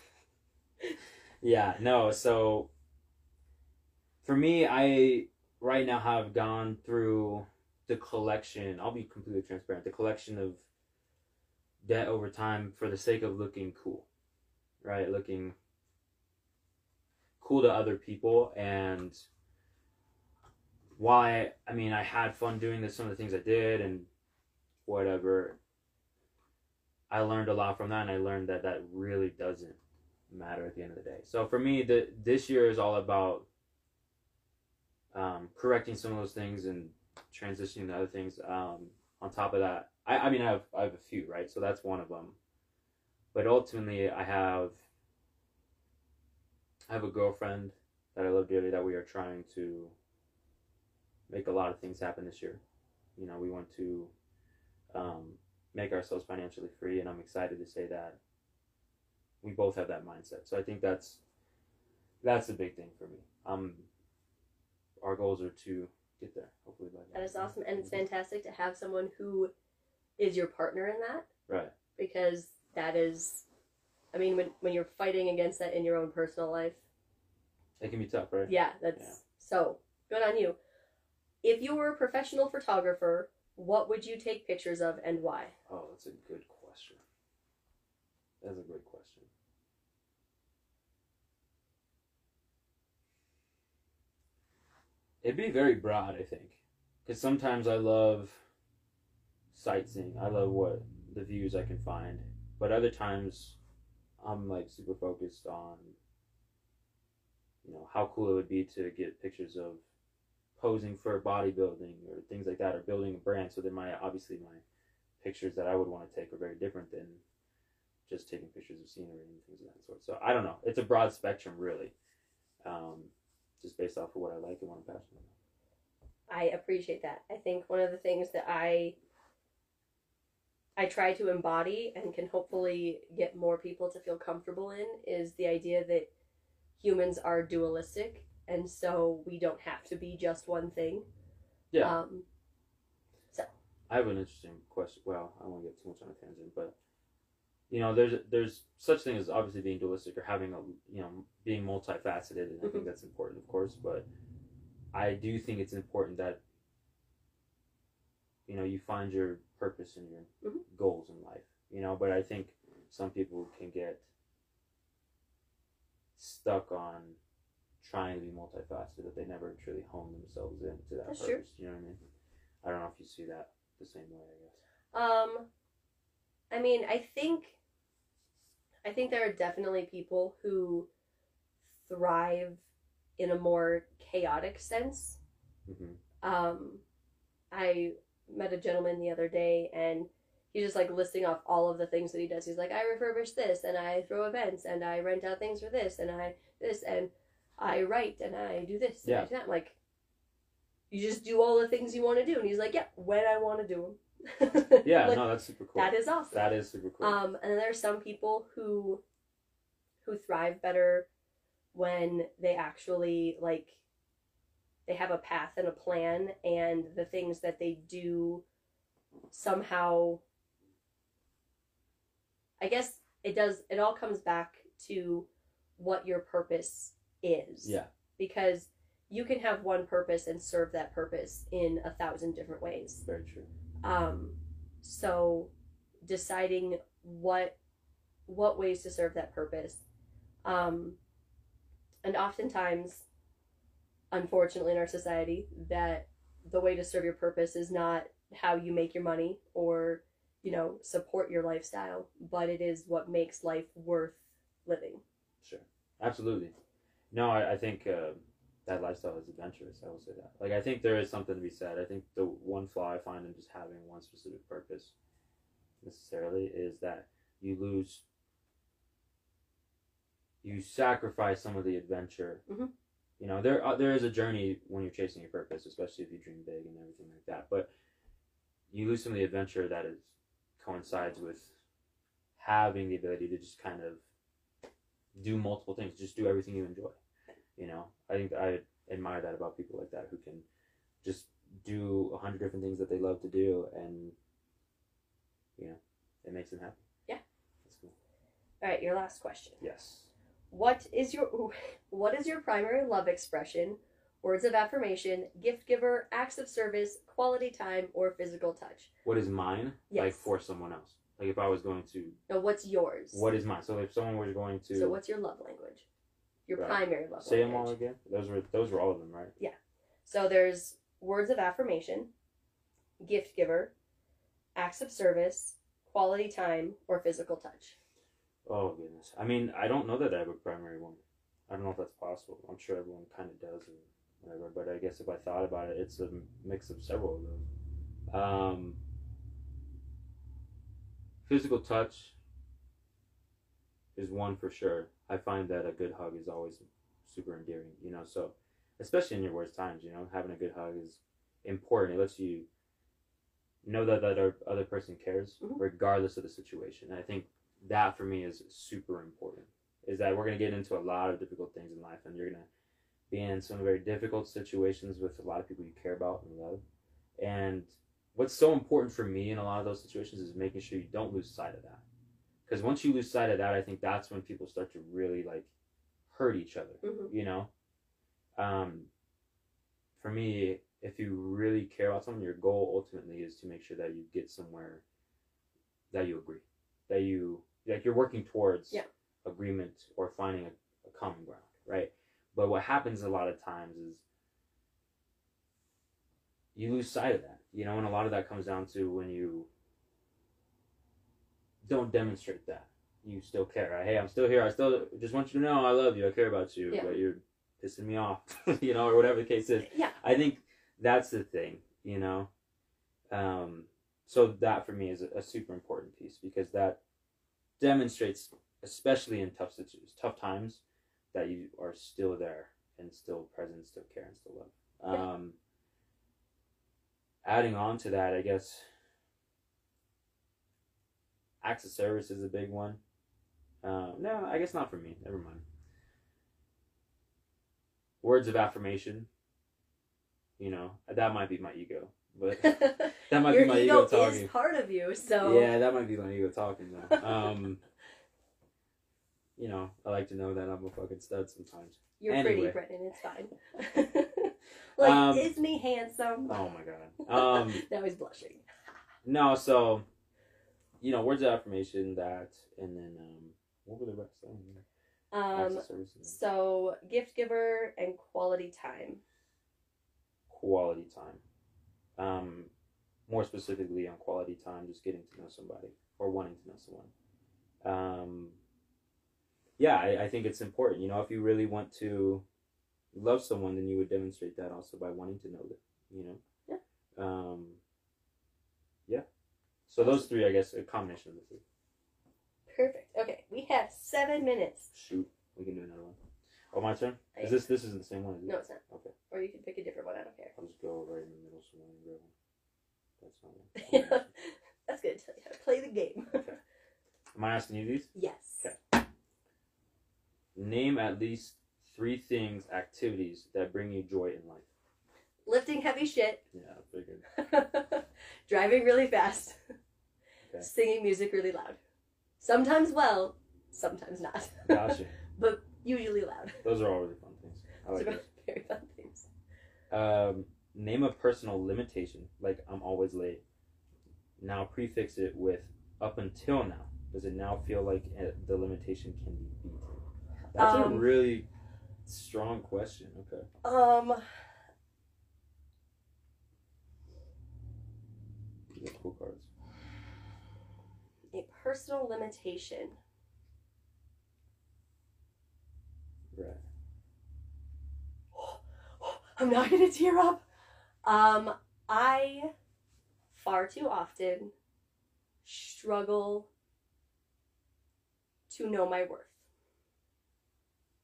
yeah, no. So for me, I right now have gone through the collection. I'll be completely transparent. The collection of debt over time for the sake of looking cool, right? Looking cool to other people and why I mean I had fun doing this some of the things I did and whatever I learned a lot from that and I learned that that really doesn't matter at the end of the day. So for me the this year is all about um, correcting some of those things and transitioning to other things. Um, on top of that, I, I mean I have I have a few right, so that's one of them. But ultimately, I have I have a girlfriend that I love dearly that we are trying to make a lot of things happen this year. You know, we want to um, make ourselves financially free, and I'm excited to say that we both have that mindset. So I think that's that's a big thing for me. Um, our goals are to get there, hopefully by. That is awesome, and it's mm-hmm. fantastic to have someone who is your partner in that. Right. Because that is, I mean, when when you're fighting against that in your own personal life, It can be tough, right? yeah, that's Yeah. so good on you. If you were a professional photographer, what would you take pictures of and why? Oh, that's a good question. That's a great question. It'd be very broad, I think, because sometimes I love sightseeing. I love what the views I can find, but other times I'm like super focused on, you know, how cool it would be to get pictures of posing for bodybuilding or things like that, or building a brand. So then my obviously my pictures that I would want to take are very different than just taking pictures of scenery and things of that sort. So I don't know. It's a broad spectrum, really, um, just based off of what I like and what I'm passionate about. I appreciate that. I think one of the things that I I try to embody and can hopefully get more people to feel comfortable in is the idea that humans are dualistic and so we don't have to be just one thing. Yeah. Um, so I have an interesting question. Well, I won't get too much on a tangent, but you know, there's there's such thing as obviously being dualistic or having a you know being multifaceted, and I think Mhm. that's important, of course. But I do think it's important that you know you find your purpose and your Mhm. goals in life. You know, but I think some people can get stuck on trying to be multifaceted that they never truly hone themselves into that That's true. You know what I mean? I don't know if you see that the same way. I guess. Um, I mean, I think, I think there are definitely people who thrive in a more chaotic sense. hmm Um, I met a gentleman the other day, and he's just like listing off all of the things that he does. He's like, I refurbish this, and I throw events, and I rent out things for this, and I this, and I write, and I do this, and I do that. I'm like, you just do all the things you want to do, and he's like, yeah, when I want to do them. Yeah, Like, no, that's super cool. that is awesome. That is super cool. Um, and then there are some people who who thrive better when they actually like they have a path and a plan and the things that they do somehow I guess it does it all comes back to what your purpose is. yeah, Because you can have one purpose and serve that purpose in a thousand different ways. very true. Um, so deciding what what ways to serve that purpose. Um, and oftentimes, unfortunately, in our society, that the way to serve your purpose is not how you make your money or you know support your lifestyle, but it is what makes life worth living. Sure, absolutely. No, I, I think uh, that lifestyle is adventurous. I will say that. Like, I think there is something to be said. I think the one flaw I find in just having one specific purpose necessarily is that you lose, you sacrifice some of the adventure. Mhm. You know, there uh, there is a journey when you're chasing your purpose, especially if you dream big and everything like that. But you lose some of the adventure that is coincides with having the ability to just kind of do multiple things, just do everything you enjoy. You know, I think I admire that about people like that who can just do a hundred different things that they love to do, and you know, it makes them happy. Yeah. that's cool. All right, your last question. Yes. What is your what is your primary love expression? Words of affirmation, gift giver, acts of service, quality time, or physical touch. What is mine? Like for someone else. Like if I was going to, No, what's yours? what is mine? So if someone was going to, So what's your love language? Your Right. primary love Say them all again. Those were those were all of them, right? Yeah. So there's words of affirmation, gift giver, acts of service, quality time, or physical touch. Oh goodness. I mean, I don't know that I have a primary one. I don't know if that's possible. I'm sure everyone kind of does and whatever. But I guess if I thought about it, it's a mix of several of those. Um, physical touch is one for sure. I find that a good hug is always super endearing. You know, so especially in your worst times, you know, having a good hug is important. It lets you know that that other person cares, Mhm. regardless of the situation. And I think that for me is super important. Is that we're gonna get into a lot of difficult things in life, and you're gonna be in some very difficult situations with a lot of people you care about and love. And what's so important for me in a lot of those situations is making sure you don't lose sight of that. Because once you lose sight of that, I think that's when people start to really like hurt each other. Mhm. You know, um, for me, if you really care about someone, your goal ultimately is to make sure that you get somewhere that you agree, that you like you're working towards Yeah. agreement or finding a, a common ground, right? But what happens a lot of times is you lose sight of that, you know, and a lot of that comes down to when you don't demonstrate that you still care. Hey, I'm still here. I still just want you to know I love you. I care about you, Yeah. but you're pissing me off, you know, or whatever the case is. Yeah. I think that's the thing, you know. Um, so that for me is a, a super important piece because that demonstrates, especially in tough situations, tough times, that you are still there and still present, still care, and still love. Yeah. Um, adding on to that, I guess acts of service is a big one. Uh, no, I guess not for me. Never mind. Words of affirmation. You know, that might be my ego, but that might be my ego, ego, talking. is part of you, so Yeah, that might be my ego talking though. Um, you know, I like to know that I'm a fucking stud sometimes. you're Anyway. pretty, Brennan. It's fine. like, Um, isn't he handsome? Oh my god. Um, now he's blushing. no, so you know, words of affirmation, that, and then um, what were the rest? I don't know. Acts Um, of service and so gift giver and quality time. quality time. Um, more specifically on quality time, just getting to know somebody or wanting to know someone. Um, yeah, I, I think it's important. You know, if you really want to love someone, then you would demonstrate that also by wanting to know them. You know. Yeah. Um. So those three, I guess, a combination of the three. Perfect. Okay, we have seven minutes. Shoot, we can do another one. Oh, my turn. I- Is this this isn't the same one? It? No, it's not. Okay. Or you can pick a different one. I don't care. I'll just go right in the middle somewhere and grab one. That's not one. That's good. Tell you how to play the game. Am I asking you these? yes. Okay. Name at least three things, activities that bring you joy in life. Lifting heavy shit. Yeah, I figured. Driving really fast. Okay. Singing music really loud. Sometimes well, sometimes not. Gotcha. but usually loud. Those are all really fun things. I like Those are very fun things. Um, name a personal limitation, like I'm always late. Now prefix it with up until now. Does it now feel like uh, the limitation can be beat? That's a Um, really strong question. Okay. Um, cool cards. Personal limitation. Right. I'm not gonna tear up. Um, I far too often struggle to know my worth.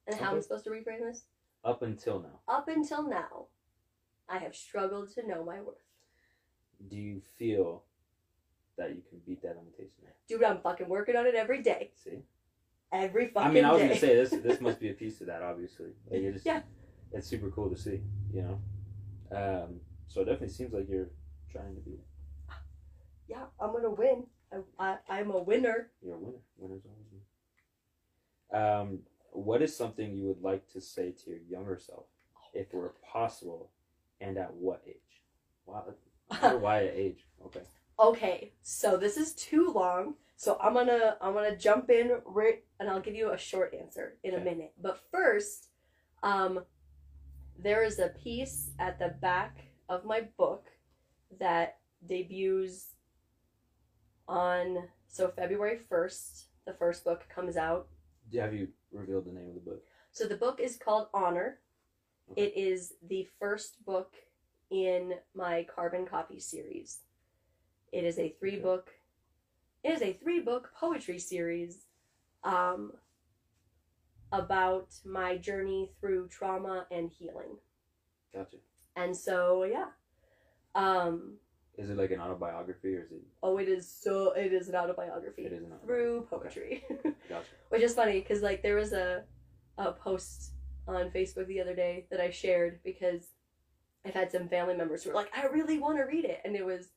And how I'm I supposed to reframe this? Up until now. Up until now, I have struggled to know my worth. Do you feel that you can beat that limitation? Dude, I'm fucking working on it every day. See? Every fucking I mean, I was gonna say this. This must be a piece of that, obviously. Like just, Yeah. It's super cool to see, you know. Um, so it definitely seems like you're trying to be. yeah, I'm gonna win. I, I, I'm a winner. You're a winner. Winners always win. Um, what is something you would like to say to your younger self, if it were possible, and at what age? Wow, why at age? Okay. Okay, so this is too long, So I'm gonna I'm gonna jump in right, and I'll give you a short answer in a minute. But first, um, there is a piece at the back of my book that debuts on so February first. The first book comes out. Have you revealed the name of the book? So the book is called Honor. Okay. It is the first book in my carbon copy series. It is a three book it is a three book poetry series um, about my journey through trauma and healing. Gotcha. And so yeah. Um, Is it like an autobiography or is it? oh it is so it is an autobiography It is an through poetry. Gotcha. Which is funny because like there was a a post on Facebook the other day that I shared because I've had some family members who were like, I really want to read it, and it was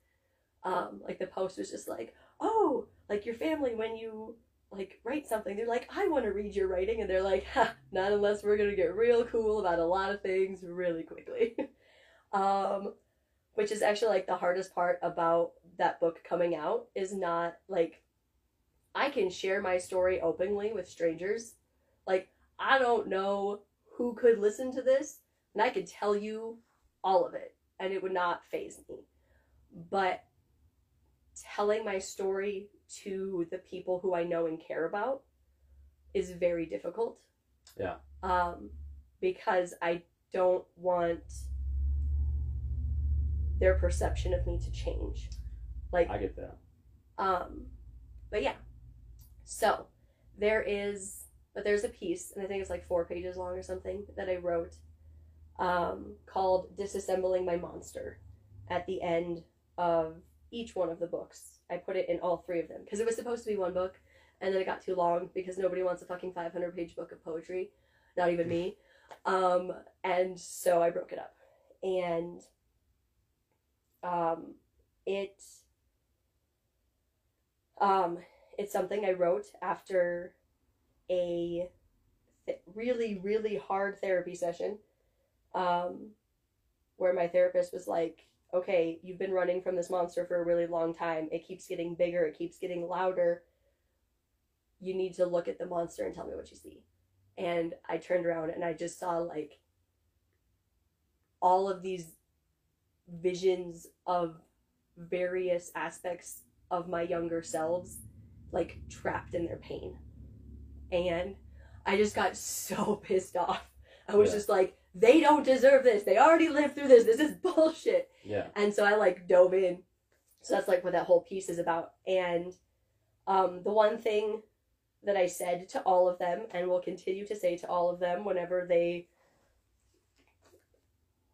um like the post was just like, oh, like your family when you like write something, they're like, I want to read your writing, and they're like, ha, not unless we're gonna get real cool about a lot of things really quickly. um, which is actually like the hardest part about that book coming out is not like I can share my story openly with strangers. Like, I don't know who could listen to this, and I could tell you all of it, and it would not faze me. But telling my story to the people who I know and care about is very difficult. Yeah. Um, because I don't want their perception of me to change. Like, I get that. um, but yeah. So there is, but there's a piece, and I think it's like four pages long or something that I wrote, um, called "Disassembling My Monster." At the end of each one of the books, I put it in all three of them because it was supposed to be one book, and then it got too long because nobody wants a fucking 500 page book of poetry, not even me. Um, and so I broke it up, and um, it um, it's something I wrote after a th- really, really hard therapy session um, where my therapist was like, okay, you've been running from this monster for a really long time. It keeps getting bigger, it keeps getting louder. You need to look at the monster and tell me what you see. And I turned around and I just saw like all of these visions of various aspects of my younger selves like trapped in their pain. And I just got so pissed off. I was Yeah. just like, they don't deserve this. They already lived through this. This is bullshit. Yeah. And so I like dove in. So that's like what that whole piece is about. And um, the one thing that I said to all of them and will continue to say to all of them whenever they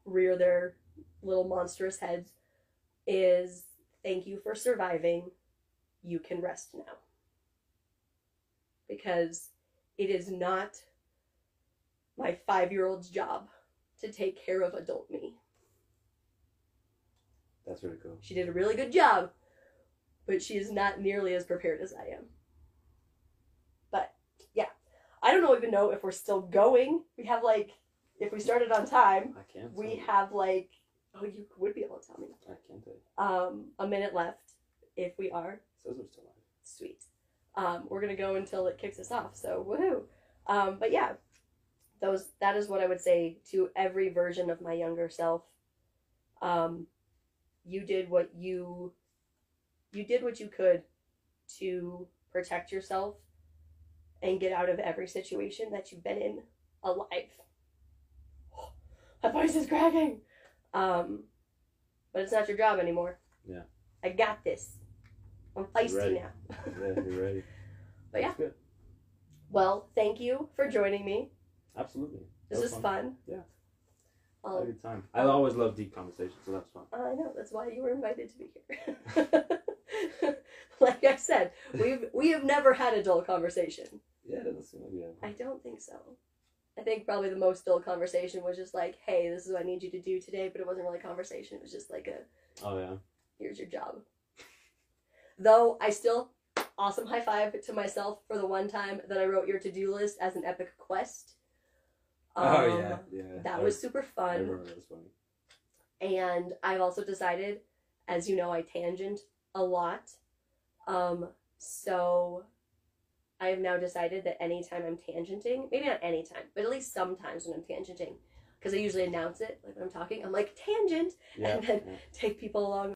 rear their little monstrous heads is thank you for surviving. You can rest now. Because it is not my five year old's job to take care of adult me. That's really cool. She did a really good job, but she is not nearly as prepared as I am. But yeah, I don't even know if we're still going. We have like, if we started on time, I can't. we have like, oh, you would be able to tell me, I can't tell you. um, a minute left. If we are, It says we're still live. sweet. Um, we're gonna go until it kicks us off. So woohoo! Um, but yeah, those that is what I would say to every version of my younger self. Um, you did what you you did what you could to protect yourself and get out of every situation that you've been in alive. My voice is cracking. Um, but it's not your job anymore. Yeah. I got this. I'm feisty now. Yeah, you're ready. But yeah. Well, thank you for joining me. Absolutely. This was was fun. Yeah. I had a Um, good time. I always love deep conversations, so that's fun. I know that's why you were invited to be here. like I said, we've we have never had a dull conversation. Yeah, it doesn't seem like we have. I don't think so. I think probably the most dull conversation was just like, "Hey, this is what I need you to do today," but it wasn't really a conversation. It was just like a, Oh yeah. "Here's your job." Though I still awesome high five to myself for the one time that I wrote your to do list as an epic quest. Oh Um, yeah, yeah. That I- was super fun. I remember that was funny. And I've also decided, as you know, I tangent a lot. Um, So I have now decided that anytime I'm tangenting, maybe not anytime, but at least sometimes when I'm tangenting, because I usually announce it, like when I'm talking, I'm like tangent, Yeah. And then- yeah. take people along